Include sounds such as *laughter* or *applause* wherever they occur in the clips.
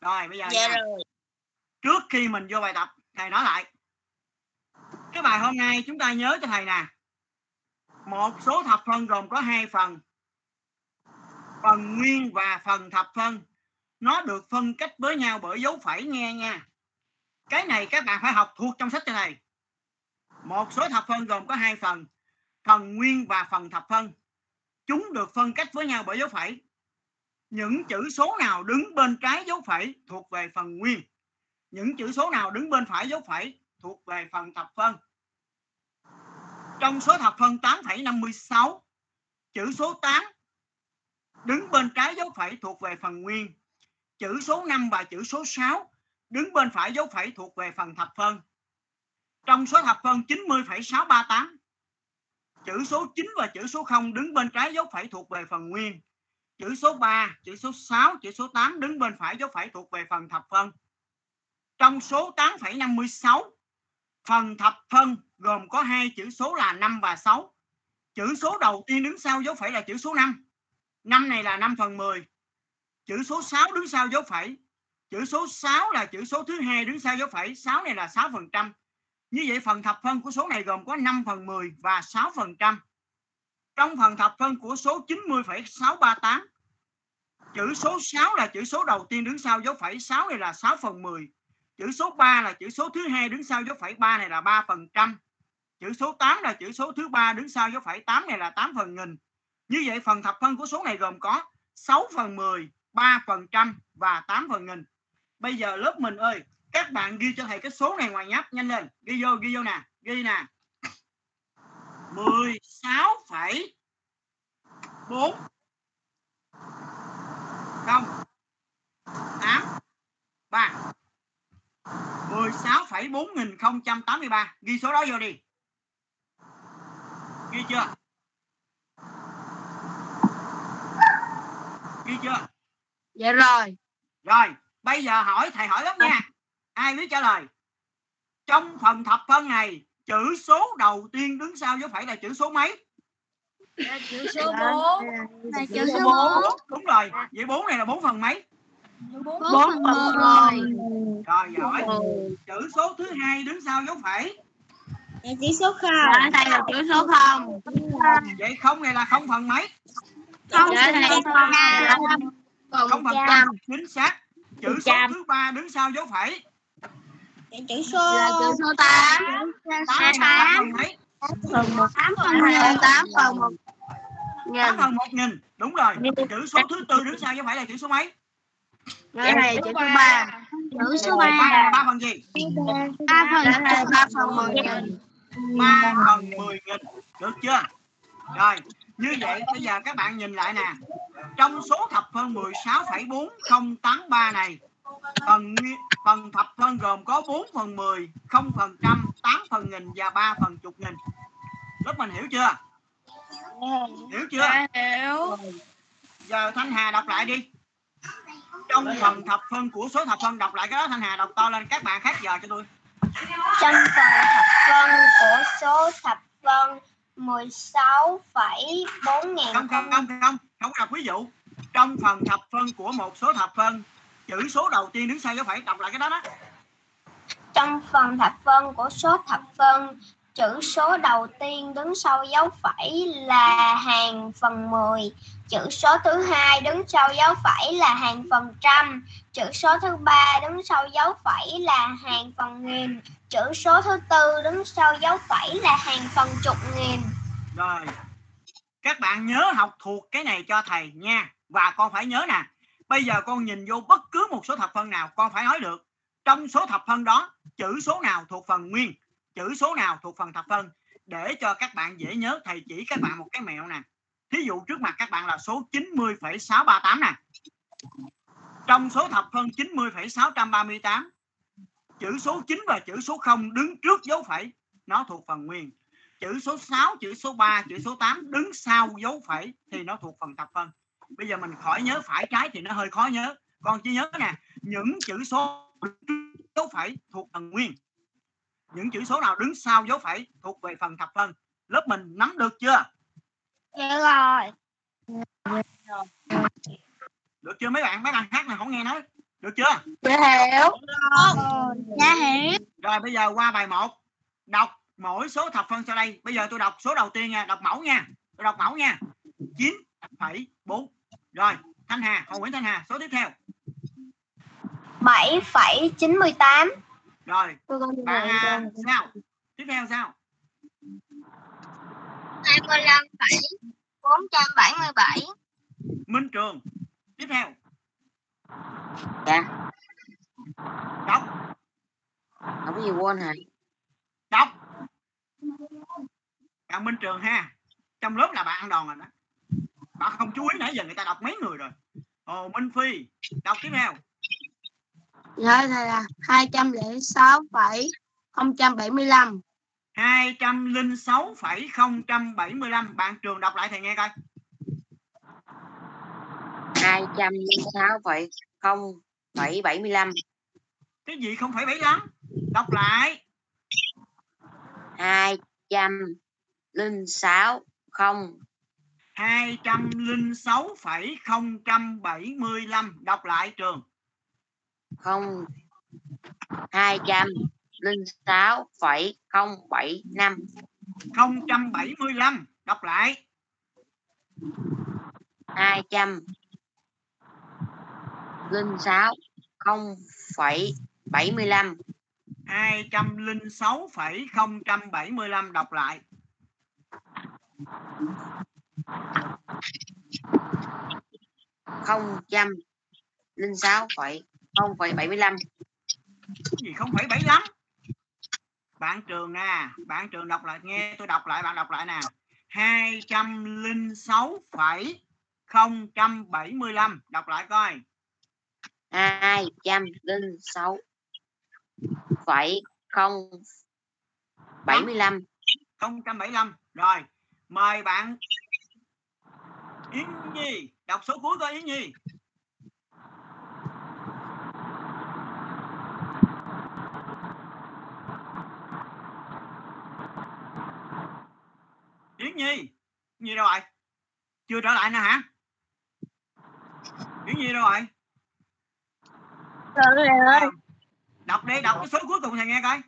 rồi bây giờ dạ nha. rồi. Trước khi mình vô bài tập thầy nói lại. Cái bài hôm nay chúng ta nhớ cho thầy nè. Một số thập phân gồm có hai phần. Phần nguyên và phần thập phân. Nó được phân cách với nhau bởi dấu phẩy nghe nha. Cái này các bạn phải học thuộc trong sách cho thầy. Một số thập phân gồm có hai phần. Phần nguyên và phần thập phân. Chúng được phân cách với nhau bởi dấu phẩy những chữ số nào đứng bên trái dấu phẩy thuộc về phần nguyên. Những chữ số nào đứng bên phải dấu phẩy thuộc về phần thập phân. Trong số thập phân 8,56 chữ số 8 đứng bên trái dấu phẩy thuộc về phần nguyên. Chữ số 5 và chữ số 6 đứng bên phải dấu phẩy thuộc về phần thập phân. Trong số thập phân 90,638 chữ số 9 và chữ số 0 đứng bên trái dấu phẩy thuộc về phần nguyên chữ số 3 chữ số 6 chữ số 8 đứng bên phải dấu phải thuộc về phần thập phân. Trong số 8,56 phần thập phân gồm có hai chữ số là 5 và 6 chữ số đầu tiên đứng sau dấu phẩy là chữ số 5 5 này là 5 phần 10 chữ số 6 đứng sau dấu phẩy. Chữ số 6 là chữ số thứ hai đứng sau dấu phẩy. 6 này là 6%. như vậy phần thập phân của số này gồm có 5 phần 10 và 6 phần trăm trong phần thập phân của số 90,638 chữ số 6 là chữ số đầu tiên đứng sau dấu phẩy 6 này là 6 phần 10 chữ số 3 là chữ số thứ hai đứng sau dấu phẩy 3 này là 3 phần trăm. Chữ số 8 là chữ số thứ ba đứng sau dấu phẩy 8 này là 8 phần nghìn. Như vậy phần thập phân của số này gồm có 6 phần 10 3 phần trăm và 8 phần nghìn. Bây giờ lớp mình ơi các bạn ghi cho thầy cái số này ngoài nháp nhanh lên. Ghi vô ghi vô nè ghi nè. 16 phẩy 4 không. 8 3 16,4083 ghi số đó vô đi. Ghi chưa? Ghi chưa? Dạ rồi. Rồi bây giờ hỏi thầy hỏi lắm nha. Ai biết trả lời? Trong phần thập phân này chữ số đầu tiên đứng sau dấu phẩy là chữ số mấy? Chữ số 4 là chữ số 4 đúng rồi vậy 4 này là 4 phần mấy? 4 phần 10 rồi. giỏi chữ số thứ hai đứng sau dấu phẩy là chữ số 0 Dạ, đây là chữ số 0 vậy không này là không phần mấy? Không Dạ, phần không. Phần trăm. chính xác. Chữ số thứ ba đứng sau dấu phẩy chữ số. Là chữ số 8 tám này tám. phần 1 8 phần 1 8 phần 1 tám phần một nghìn đúng rồi. Chữ số thứ tư đứng sau dấu phẩy là chữ số mấy? Đây là chữ số 3 chữ số ba. này 3 là ba phần gì? 3 phần 3 phần 10 nghìn ba phần mười nghìn được chưa? Rồi. Như vậy bây giờ các bạn nhìn lại nè. Trong số thập phân 16,4083 này phần phần thập phân gồm có 4 phần 10 0 phần trăm 8 phần nghìn và 3 phần chục nghìn. Lớp mình hiểu chưa? Hiểu chưa? Hiểu. Giờ Thanh Hà đọc lại đi. Trong phần thập phân của số thập phân đọc lại cái đó Thanh Hà đọc to lên các bạn khác giờ cho tôi. Trong phần thập phân của số thập phân 16,4 ngàn không không không không không đọc ví dụ. Trong phần thập phân của một số thập phân chữ số đầu tiên đứng sau dấu phẩy đọc lại cái đó đó. Trong phần thập phân của số thập phân chữ số đầu tiên đứng sau dấu phẩy là hàng phần 10 chữ số thứ hai đứng sau dấu phẩy là hàng phần trăm. Chữ số thứ ba đứng sau dấu phẩy là hàng phần nghìn. Chữ số thứ tư đứng sau dấu phẩy là hàng phần chục nghìn. Rồi các bạn nhớ học thuộc cái này cho thầy nha. Và con phải nhớ nè bây giờ con nhìn vô bất cứ một số thập phân nào con phải nói được. Trong số thập phân đó chữ số nào thuộc phần nguyên chữ số nào thuộc phần thập phân? Để cho các bạn dễ nhớ thầy chỉ các bạn một cái mẹo nè. Thí dụ trước mặt các bạn là số 90,638 nè. Trong số thập phân 90,638 chữ số 9 và chữ số 0 đứng trước dấu phẩy nó thuộc phần nguyên. Chữ số 6, chữ số 3, chữ số 8 đứng sau dấu phẩy thì nó thuộc phần thập phân. Bây giờ mình khỏi nhớ phải trái thì nó hơi khó nhớ. Con chỉ nhớ nè, những chữ số dấu phẩy thuộc phần nguyên. Những chữ số nào đứng sau dấu phẩy thuộc về phần thập phân. Lớp mình nắm được chưa? dạ rồi Được chưa mấy bạn? Mấy bạn khác này không nghe nói. được chưa Dạ hiểu. Dạ hiểu. rồi bây giờ qua bài 1 đọc mỗi số thập phân sau đây bây giờ tôi đọc số đầu tiên nha đọc mẫu nha tôi đọc mẫu nha 9,4 rồi Thanh Hà Hồ Nguyễn Thanh Hà số tiếp theo. 7,98 rồi bạn à, sao? Tiếp theo sao? 25 phẩy 477. Minh Trường tiếp theo. Dạ. đọc Không có gì quên hả? đọc bạn Minh Trường ha. Trong lớp là bạn ăn đòn rồi đó bạn không chú ý nãy giờ người ta đọc mấy người rồi. Hồ Minh Phi đọc tiếp theo. Dạ thầy là 206 phẩy 075. 206,075 bạn Trường đọc lại thầy nghe coi. 206,075 cái gì không phải bảy lắm đọc lại. 206 không 206,075 đọc lại Trường. Không 206,075 075 đọc lại. 206 0,75 206,075 đọc lại không trăm. Linh sáu phẩy không phẩy bảy mươi lăm gì không phải bảy lắm bạn Trường à bạn Trường đọc lại nghe tôi đọc lại bạn đọc lại nè. 206,075 đọc lại coi. hai trăm linh sáu phẩy không bảy mươi lăm. 075 rồi mời bạn Yến Nhi đọc số cuối coi Yến Nhi Yến Nhi Nhi đâu rồi? Chưa trở lại nè hả? Yến Nhi đâu rồi? Rồi ơi. đọc đi đọc cái số cuối cùng thầy nghe coi.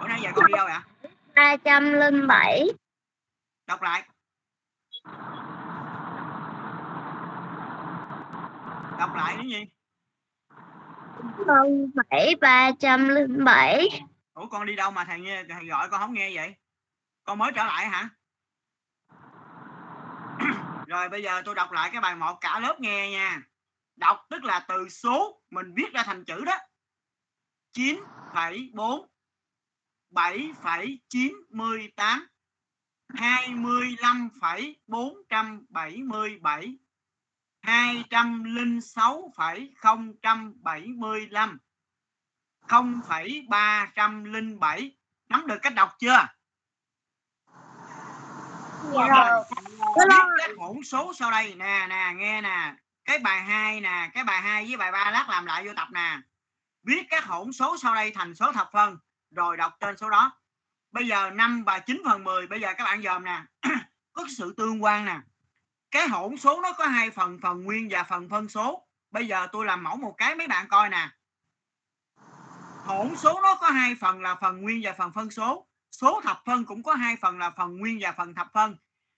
Bữa nay giờ con đi đâu vậy? 207 đọc lại đọc lại cái gì 07 307 ủa con đi đâu mà thầy nghe thầy gọi con không nghe vậy? Con mới trở lại hả? *clears throat* Rồi bây giờ tôi đọc lại cái bài một cả lớp nghe nha. Đọc tức là từ số mình viết ra thành chữ đó. 9,4 7,98 25,477 206,075 0,307 nắm được cách đọc chưa? Dạ rồi rồi. viết các hỗn số sau đây. Nè nè nghe nè. Cái bài 2 nè cái bài 2 với bài 3 lát làm lại vô tập nè. Viết các hỗn số sau đây thành số thập phân rồi đọc tên số đó. Bây giờ 5 và 9 phần 10 bây giờ các bạn dòm nè. *clears throat* Có sự tương quan nè cái hỗn số nó có hai phần phần nguyên và phần phân số. Bây giờ tôi làm mẫu một cái mấy bạn coi nè. Hỗn số nó có hai phần là phần nguyên và phần phân số. Số thập phân cũng có hai phần là phần nguyên và phần thập phân.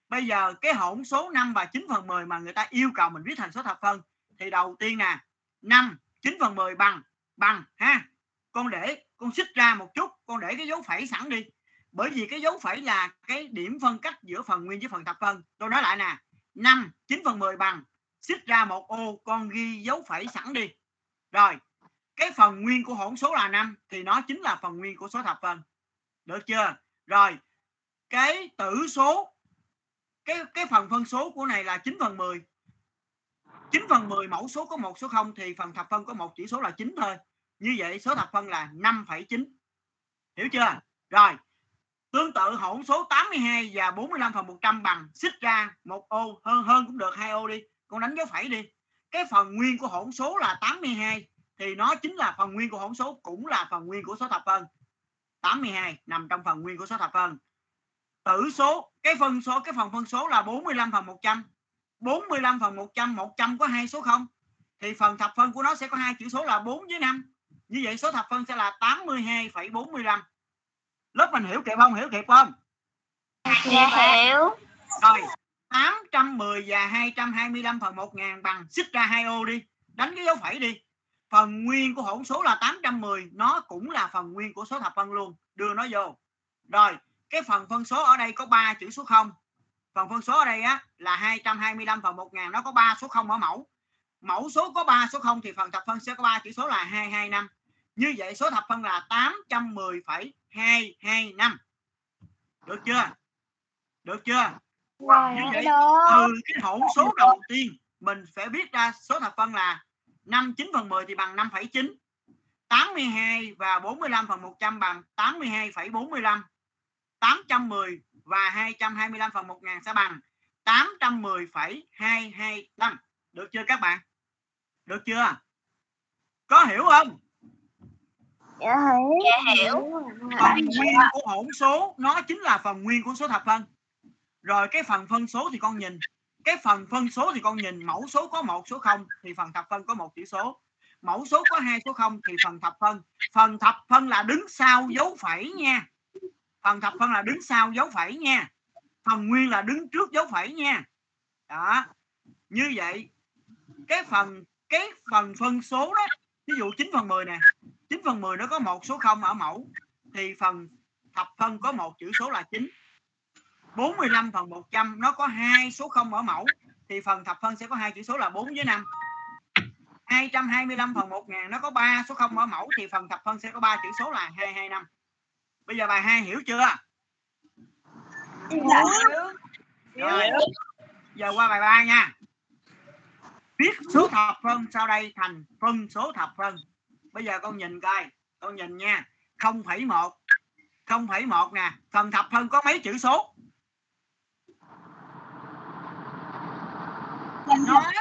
Bây giờ cái hỗn số 5 và 9 phần 10 mà người ta yêu cầu mình viết thành số thập phân, thì đầu tiên nè 5 9 phần 10 bằng bằng, ha. Con để, con xích ra một chút, con để cái dấu phẩy sẵn đi. Bởi vì cái dấu phẩy là cái điểm phân cách giữa phần nguyên với phần thập phân. Tôi nói lại nè 5 9 phần 10 bằng xích ra một ô con ghi dấu phẩy sẵn đi. Rồi cái phần nguyên của hỗn số là 5 thì nó chính là phần nguyên của số thập phân được chưa? Rồi cái tử số cái cái phần phân số của này là 9 phần 10 9 phần 10 mẫu số có một số 0 thì phần thập phân có một chỉ số là 9 thôi. Như vậy số thập phân là 5,9 hiểu chưa? Rồi tương tự hỗn số 82 và 45 phần 100 bằng xích ra một ô hơn hơn cũng được hai ô đi. Con đánh dấu phẩy đi. Cái phần nguyên của hỗn số là 82 thì nó chính là phần nguyên của hỗn số cũng là phần nguyên của số thập phân. 82 nằm trong phần nguyên của số thập phân. Tử số cái phân số cái phần phân số là 45 phần 100 45 phần 100 100 có hai số 0 thì phần thập phân của nó sẽ có hai chữ số là 4 với 5 như vậy số thập phân sẽ là 82,45 lớp mình hiểu kịp không? Hiểu kịp không? Dạ hiểu. rồi 810 và 225 phần 1000 bằng xích ra 2 ô đi. Đánh cái dấu phẩy đi. Phần nguyên của hỗn số là 810 nó cũng là phần nguyên của số thập phân luôn. Đưa nó vô. Rồi cái phần phân số ở đây có 3 chữ số 0 phần phân số ở đây á là 225 phần 1000 nó có 3 số 0 ở mẫu? Mẫu số có 3 số 0 thì phần thập phân sẽ có 3 chữ số là 225 như vậy số thập phân là 810,225 được chưa? Được chưa? Như vậy từ cái hỗn số đầu tiên mình phải biết ra số thập phân là 5 9 phần 10 thì bằng 5,9 82 và 45 phần 100 bằng 82,45 810 và 225 phần 1000 sẽ bằng 810,225 được chưa các bạn? Được chưa? Có hiểu không Dạ hiểu. Dạ hiểu. phần nguyên của hỗn số nó chính là phần nguyên của số thập phân. Rồi cái phần phân số thì con nhìn. Cái phần phân số thì con nhìn mẫu số có một số 0 thì phần thập phân có một chữ số. Mẫu số có hai số 0 thì phần thập phân. Phần thập phân là đứng sau dấu phẩy nha. Phần thập phân là đứng sau dấu phẩy nha. Phần nguyên là đứng trước dấu phẩy nha. Đó. Như vậy cái phần cái phần phân số đó ví dụ 9 phần 10 nè 9 phần 10 nó có một số 0 ở mẫu thì phần thập phân có một chữ số là 9 45 phần 100 nó có hai số 0 ở mẫu thì phần thập phân sẽ có hai chữ số là 4 với 5 225 phần 1000 nó có 3 số 0 ở mẫu thì phần thập phân sẽ có 3 chữ số là 225 bây giờ bài 2 hiểu chưa? Dạ rồi. Giờ qua bài 3 nha. Viết số thập phân sau đây thành phân số thập phân bây giờ con nhìn coi con nhìn nha. 0,1 0,1 nè. Phần thập phân có mấy chữ số? Nó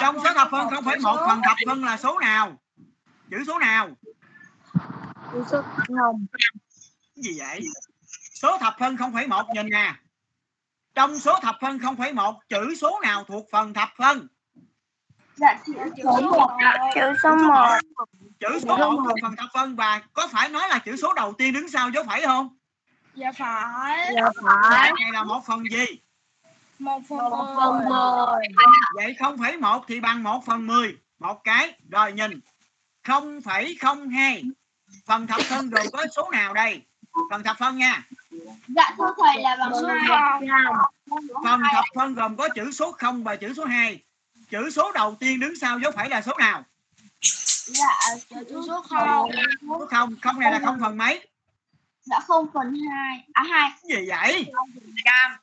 trong số thập phân 0,1 phần thập phân là số nào? Chữ số nào? Chữ số không. Gì vậy? Số thập phân 0,1 nhìn nè. Trong số thập phân 0,1 chữ số nào thuộc phần thập phân Dạ chữ số một. Chữ số một. chữ số 1 thuộc phần thập phân và có phải nói là chữ số đầu tiên đứng sau dấu phẩy không? Dạ phải. Dạ phải. cái này là một phần gì? Một phần Một phần mười. Mười. vậy 0,1 thì bằng 1 phần 10 một cái rồi nhìn. 0,02 phần thập phân gồm có số nào đây? Phần thập phân nha. Dạ thưa thầy là bằng số không phần thập phân gồm có chữ số 0 và chữ số 2 chữ số đầu tiên đứng sau dấu phẩy là số nào? Dạ chữ số không. số 0 không này là không phần mấy? Dạ không phần hai. À hai. Gì vậy?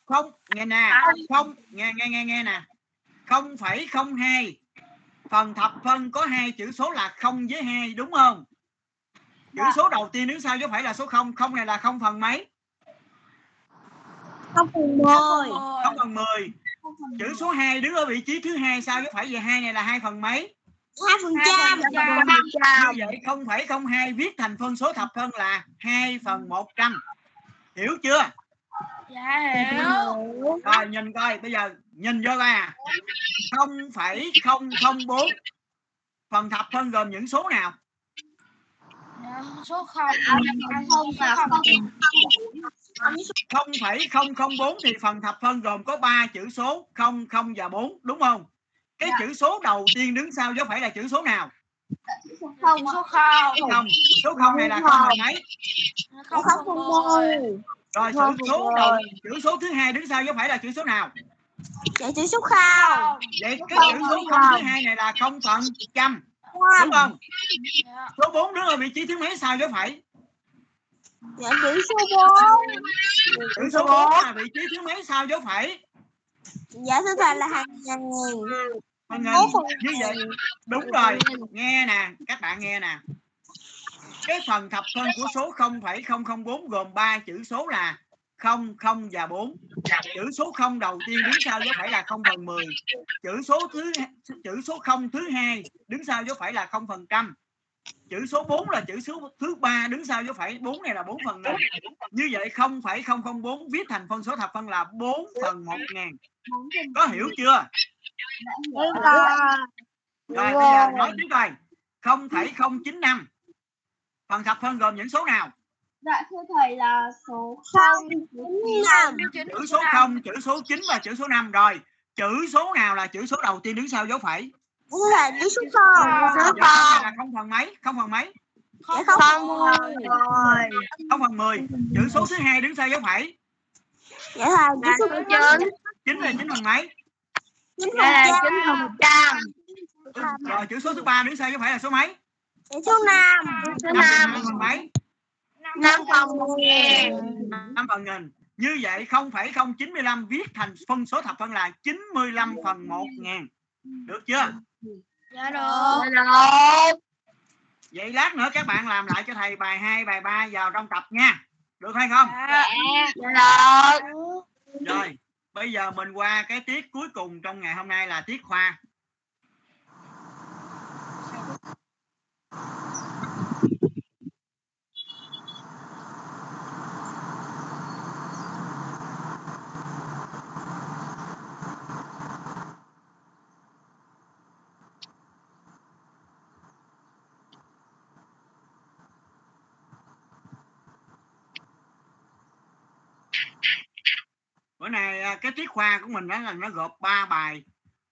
Không nghe nè. Không nghe nghe nghe nghe nè. Không phẩy không hai. Phần thập phân có hai chữ số là không với hai đúng không? Chữ Dạ. số đầu tiên đứng sau dấu phẩy là số 0 không này là không phần mấy? Không phần mười. không phần 10 chữ số 2 đứng ở vị trí thứ hai sau dấu phẩy về hai này là hai phần mấy? Hai phần trăm. như vậy không phải không hai viết thành phân số thập phân là 2 phần 100 hiểu chưa? Dạ hiểu. rồi nhìn coi bây giờ nhìn vô coi à. Không phải không không bốn. Phần thập phân gồm những số nào? Dạ số không. Không và không. Không phải không không bốn thì phần thập phân gồm có 3 chữ số 0 0 và 4 đúng không? Cái Dạ. chữ số đầu tiên đứng sau dấu phẩy là chữ số nào? Không số không. Không số 0 này là không phần mấy không Không mười. rồi. Chữ Không, số đầu chữ số thứ hai đứng sau dấu phẩy là chữ số nào? Dạ chữ số không. vậy cái chữ số không thứ hai này là không phần trăm đúng không? Dạ. số 4 đứng ở vị trí thứ mấy sau dấu phẩy Dạ chữ số bốn. chữ số 4 là vị trí thứ mấy sau dấu phẩy? Dạ thưa thầy là hàng ngàn. Bốn phần như vậy đúng rồi. Nghe nè các bạn nghe nè. Cái phần thập phân của số 0,004 gồm 3 chữ số là 0, 0 và 4 chữ số 0 đầu tiên đứng sau dấu phẩy là 0 phần 10 chữ số thứ chữ số 0 thứ hai đứng sau dấu phẩy là 0 phần trăm chữ số 4 là chữ số thứ ba đứng sau dấu phẩy. 4 này là 4 phần nghìn như vậy 0,004 viết thành phân số thập phân là 4 phần 1 ngàn. có hiểu chưa? Rồi. rồi. Bây giờ nói tiếp coi. 0,095 phần thập phân gồm những số nào? Dạ thưa thầy là số 0 năm. chữ số 0 chữ số 9 và chữ số 5 rồi chữ số nào là chữ số đầu tiên đứng sau dấu phẩy Thầy chữ số 0. Dạ, cái này là không phần mấy? Không phần mấy? Không rồi không phần 10 chữ số thứ hai đứng sau dấu phẩy Dạ thầy chữ số số 9. 9 là 9 phần mấy? Chín là phần chín phần một trăm. Rồi chữ số thứ ba đứng sau dấu phẩy là số mấy? Chữ số 5. số năm năm. phần mấy? Năm phần một nghìn. Năm phần nghìn. Như vậy 0,095 viết thành phân số thập phân là 95 phần 1 ngàn. Được chưa Dạ được. được vậy lát nữa các bạn làm lại cho thầy bài 2 bài 3 vào trong tập nha. Được hay không? Dạ. dạ. Được rồi bây giờ mình qua cái tiết cuối cùng trong ngày hôm nay là tiết khoa bữa nay à, cái tiết khoa của mình đó là nó gộp ba bài.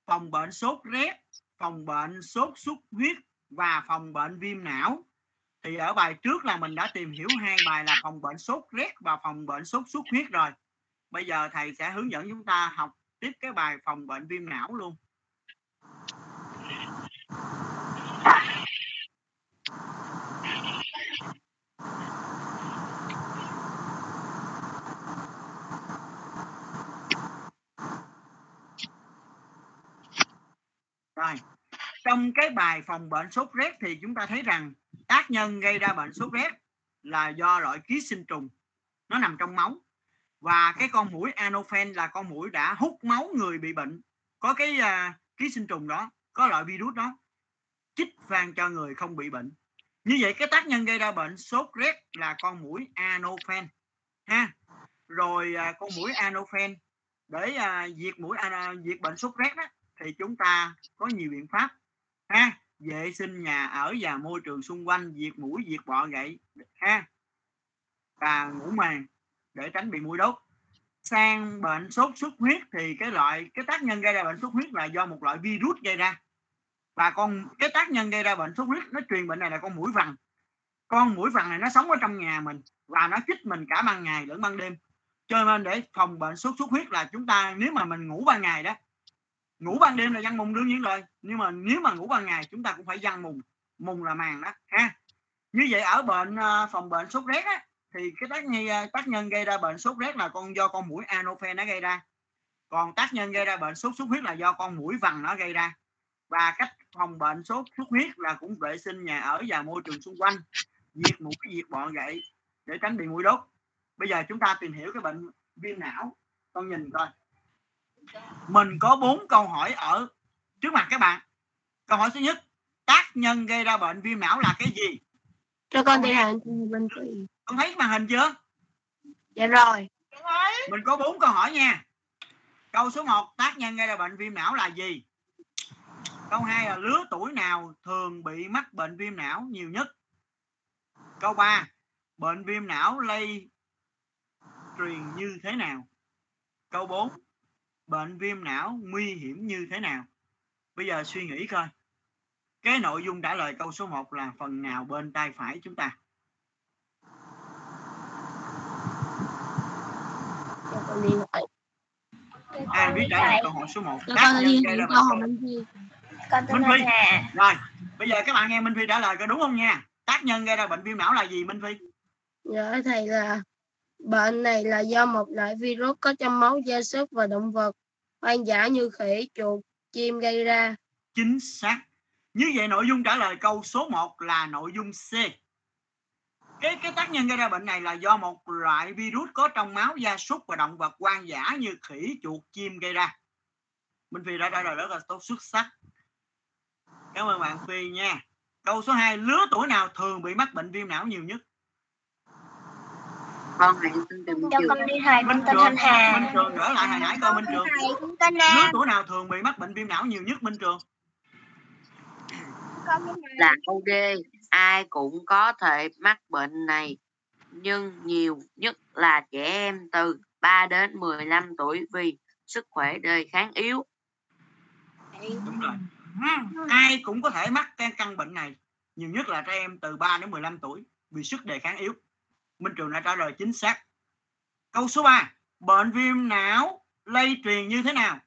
Phòng bệnh sốt rét, phòng bệnh sốt xuất huyết và phòng bệnh viêm não. Thì ở bài trước là mình đã tìm hiểu hai bài là phòng bệnh sốt rét và phòng bệnh sốt xuất huyết rồi. Bây giờ thầy sẽ hướng dẫn chúng ta học tiếp cái bài phòng bệnh viêm não luôn. Rồi, trong cái bài phòng bệnh sốt rét thì chúng ta thấy rằng tác nhân gây ra bệnh sốt rét là do loại ký sinh trùng nó nằm trong máu. Và cái con mũi anophen là con mũi đã hút máu người bị bệnh có cái uh, ký sinh trùng đó có loại virus đó chích vang cho người không bị bệnh. Như vậy cái tác nhân gây ra bệnh sốt rét là con mũi anophen ha. Rồi uh, con mũi anophen để uh, diệt mũi uh, diệt bệnh sốt rét đó, thì chúng ta có nhiều biện pháp. Ha, vệ sinh nhà ở và môi trường xung quanh, diệt mũi, diệt bọ gậy, ha, và ngủ màng để tránh bị mũi đốt. Sang bệnh sốt xuất huyết thì cái loại, cái tác nhân gây ra bệnh sốt huyết là do một loại virus gây ra. Và con, cái tác nhân gây ra bệnh sốt huyết, nó truyền bệnh này là con mũi vằn. Con mũi vằn này nó sống ở trong nhà mình và nó chích mình cả ban ngày lẫn ban đêm. Cho nên để phòng bệnh sốt xuất huyết là chúng ta, nếu mà mình ngủ ban ngày đó ngủ ban đêm là văn mùng đương nhiên rồi nhưng mà nếu mà ngủ ban ngày chúng ta cũng phải văn mùng mùng là màng đó ha. Như vậy ở bệnh ờ, phòng bệnh sốt rét á, thì cái tác nhân ờ, tác nhân gây ra bệnh sốt rét là con do con mũi anophen nó gây ra. Còn tác nhân gây ra bệnh sốt xuất huyết là do con mũi vằn nó gây ra. Và cách phòng bệnh sốt xuất huyết là cũng vệ sinh nhà ở và môi trường xung quanh diệt mũi diệt bọ gậy để tránh bị mũi đốt. Bây giờ chúng ta tìm hiểu cái bệnh viêm não con nhìn coi mình có bốn câu hỏi ở trước mặt các bạn. Câu hỏi thứ nhất tác nhân gây ra bệnh viêm não là cái gì? Cho con đi hàng bên thủy con thấy màn hình chưa? Dạ rồi. Mình có bốn câu hỏi nha. Câu số 1 tác nhân gây ra bệnh viêm não là gì? Câu 2 là lứa tuổi nào thường bị mắc bệnh viêm não nhiều nhất? Câu 3 bệnh viêm não lây truyền như thế nào? Câu 4 bệnh viêm não nguy hiểm như thế nào? Bây giờ suy nghĩ coi. Cái nội dung trả lời câu số 1 là phần nào bên tay phải chúng ta? Ai biết trả lời câu hỏi số 1 cho tác con nhân kia con Minh Phi rồi bây giờ các bạn nghe Minh Phi trả lời có đúng không nha? Tác nhân gây ra bệnh viêm não là gì Minh Phi dạ thầy là bệnh này là do một loại virus có trong máu gia súc và động vật, hoang dã như khỉ, chuột, chim gây ra. Chính xác. Như vậy nội dung trả lời câu số 1 là nội dung C. Cái cái tác nhân gây ra bệnh này là do một loại virus có trong máu gia súc và động vật hoang dã như khỉ, chuột, chim gây ra. Minh Phi đã trả lời rất là tốt, xuất sắc. Cảm ơn bạn Phi nha. Câu số 2 lứa tuổi nào thường bị mắc bệnh viêm não nhiều nhất? Con này xin tìm cho trường con đi thầy Minh tên Trường, Thanh Hà Minh Trường gỡ lại hồi nãy coi Minh Trường. Lứa tuổi nào thường bị mắc bệnh viêm não nhiều nhất Minh Trường? là câu D ai cũng có thể mắc bệnh này nhưng nhiều nhất là trẻ em từ 3 đến 15 tuổi vì sức khỏe đề kháng yếu Đúng rồi. Ai cũng có thể mắc cái căn bệnh này. Nhiều nhất là trẻ em từ 3 đến 15 tuổi vì sức đề kháng yếu. Minh Trường đã trả lời chính xác. Câu số 3. Bệnh viêm não lây truyền như thế nào?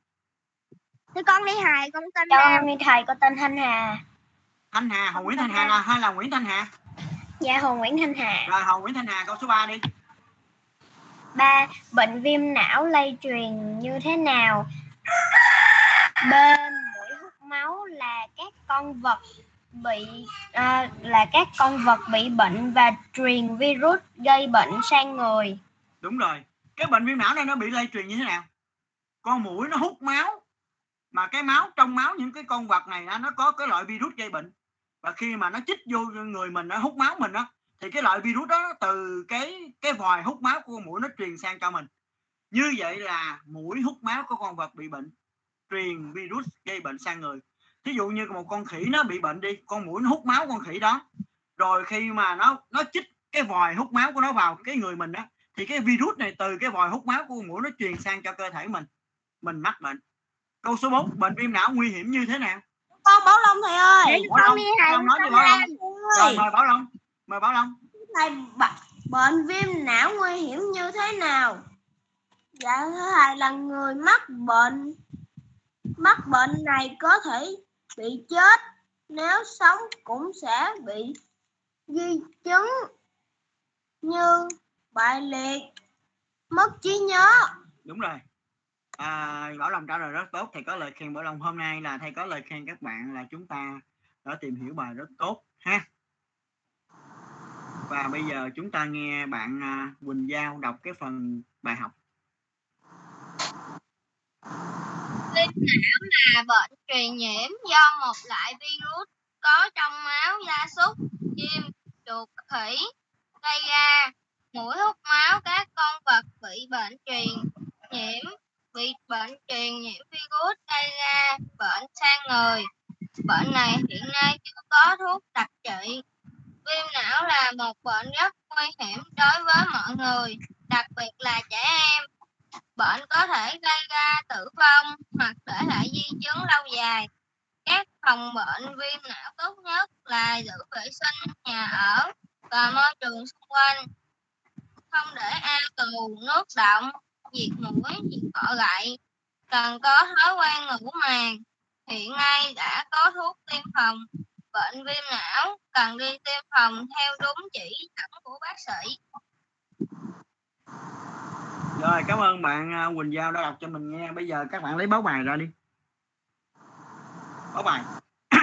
Thưa con đi thầy con tên cho Nam con đi thầy con tên Thanh Hà Thanh Hà, Hồ Nguyễn Thanh Hà là hay là Nguyễn Thanh Hà? dạ Hồ Nguyễn Thanh Hà Rồi Hồ Nguyễn Thanh Hà câu số 3 đi. ba bệnh viêm não lây truyền như thế nào bên mũi hút máu là các con vật bị à, là các con vật bị bệnh và truyền virus gây bệnh sang người Đúng rồi. Cái bệnh viêm não này nó bị lây truyền như thế nào? Con mũi nó hút máu mà cái máu trong máu những cái con vật này nó có cái loại virus gây bệnh và khi mà nó chích vô người mình nó hút máu mình đó thì cái loại virus đó từ cái cái vòi hút máu của con mũi nó truyền sang cho mình như vậy là mũi hút máu của con vật bị bệnh truyền virus gây bệnh sang người thí dụ như một con khỉ nó bị bệnh đi con mũi nó hút máu con khỉ đó. Rồi khi mà nó nó chích cái vòi hút máu của nó vào cái người mình đó thì cái virus này từ cái vòi hút máu của con mũi nó truyền sang cho cơ thể mình. Mình mắc bệnh. Câu số 4 bệnh viêm não nguy hiểm như thế nào? Con Bảo Long thầy ơi. Bảo Long, Bảo Long nói cho con Bảo Long. Nam. rồi mời Bảo Long. Mời Bảo Long. Thầy bệnh viêm não nguy hiểm như thế nào? Dạ thưa thầy là người mắc bệnh mắc bệnh này có thể bị chết nếu sống cũng sẽ bị di chứng. Như bại liệt mất trí nhớ. Đúng rồi. À, Bảo Long trả lời rất tốt. Thầy có lời khen Bảo Long. Hôm nay là thầy có lời khen các bạn là chúng ta đã tìm hiểu bài rất tốt ha. Và bây giờ chúng ta nghe bạn à, Quỳnh Giao đọc cái phần bài học. Viêm não là bệnh truyền nhiễm do một loại virus có trong máu gia súc, chim, chuột, khỉ gây ra. Mũi hút máu các con vật bị bệnh truyền nhiễm, bị bệnh truyền nhiễm virus gây ra bệnh sang người. Bệnh này hiện nay chưa có thuốc đặc trị. Viêm não là một bệnh rất nguy hiểm đối với mọi người, đặc biệt là trẻ em. Bệnh có thể gây ra tử vong hoặc để lại di chứng lâu dài. Các phòng bệnh viêm não tốt nhất là giữ vệ sinh nhà ở và môi trường xung quanh. Không để ao tù, nước động, diệt mũi, diệt cọ gậy. Cần có thói quen ngủ màng Hiện nay đã có thuốc tiêm phòng bệnh viêm não, cần đi tiêm phòng theo đúng chỉ dẫn của bác sĩ rồi cảm ơn bạn à, Quỳnh Giao đã đọc cho mình nghe. Bây giờ các bạn lấy báo bài ra đi. Báo bài. *coughs*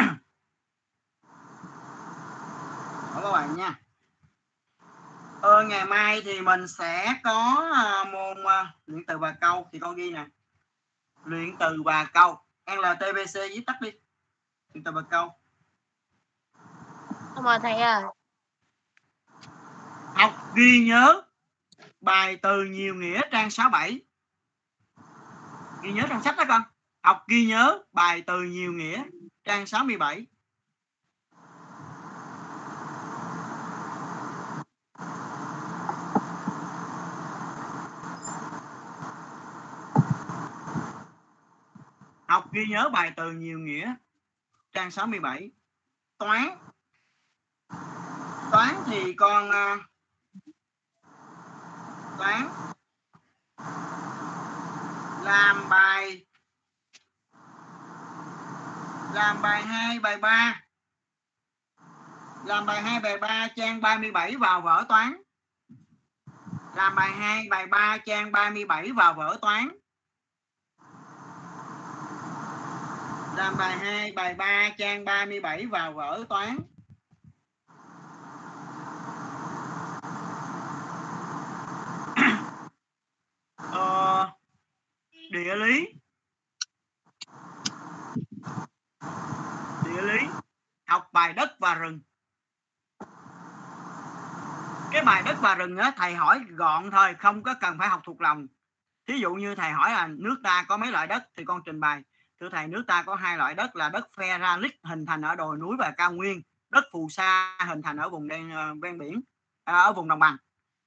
Báo bài nha. Ờ, ngày mai thì mình sẽ có à, môn à, luyện từ và câu. Thì con ghi nè. Luyện từ và câu. LTBC viết tắt đi. Luyện từ và câu. Mời thầy ơi. học ghi nhớ bài từ nhiều nghĩa trang 67 ghi nhớ trong sách đó con. Học ghi nhớ bài từ nhiều nghĩa trang 67 học ghi nhớ bài từ nhiều nghĩa trang 67 toán. Toán thì con à, toán. Làm bài làm bài 2 bài 3 làm bài 2 bài 3 trang 37 vào vở toán. Làm bài 2 bài 3 trang 37 vào vở toán. Làm bài 2 bài 3 trang 37 vào vở toán. Ờ, địa lý. Địa lý học bài đất và rừng. Cái bài đất và rừng á thầy hỏi gọn thôi không có cần phải học thuộc lòng. Thí dụ như thầy hỏi là nước ta có mấy loại đất thì con trình bày. Thưa thầy nước ta có hai loại đất là đất ferralic hình thành ở đồi núi và cao nguyên đất phù sa hình thành ở vùng đen ờ, ven biển à, ở vùng đồng bằng.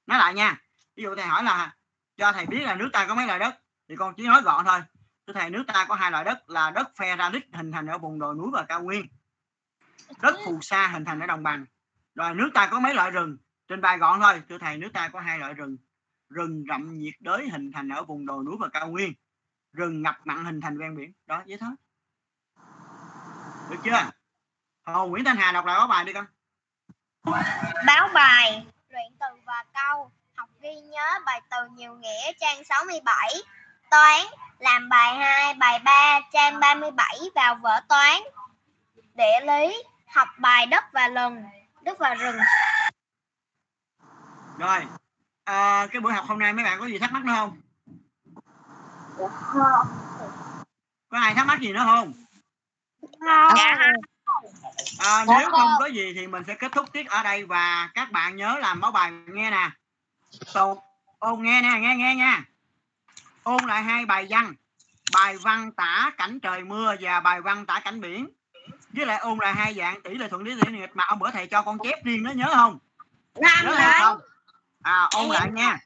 Nói lại nha ví dụ thầy hỏi là cho thầy biết là nước ta có mấy loại đất thì con chỉ nói gọn thôi. Thưa thầy nước ta có hai loại đất là đất phe ra đích hình thành ở vùng đồi núi và cao nguyên. Đất phù sa hình thành ở đồng bằng. Rồi nước ta có mấy loại rừng? Trên bài gọn thôi thưa thầy nước ta có hai loại rừng. Rừng rậm nhiệt đới hình thành ở vùng đồi núi và cao nguyên. Rừng ngập mặn hình thành ven biển. Đó vậy thôi được chưa? Hồ Nguyễn Thanh Hà đọc lại báo bài đi con. Báo bài, luyện từ và câu, học ghi nhớ bài từ nhiều nghĩa trang 67. Toán, làm bài 2, bài 3, trang 37 vào vở toán. Địa lý, học bài đất và rừng, đất và rừng. rồi à, cái buổi học hôm nay mấy bạn có gì thắc mắc nữa không có ai thắc mắc gì nữa không Dạ. à, nếu không có gì thì mình sẽ kết thúc tiết ở đây và các bạn nhớ làm báo bài nghe nè Tụ, ôn nghe nè nghe nghe nha. Ôn lại hai bài văn. Bài văn tả cảnh trời mưa và bài văn tả cảnh biển. Với lại ôn lại hai dạng tỷ lệ thuận lý tỷ lệ nghịch mà ông bữa thầy cho con chép riêng đó nhớ không? Làm nhớ lại. không? À ôn lại nha.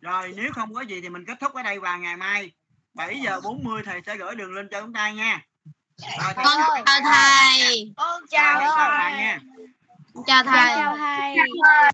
rồi nếu không có gì thì mình kết thúc ở đây và ngày mai. 7 giờ 40 thầy sẽ gửi đường link cho chúng ta nha. Rồi, thầy, Con chào. thầy. Con chào chào chào thầy. Chào thầy. Chào thầy.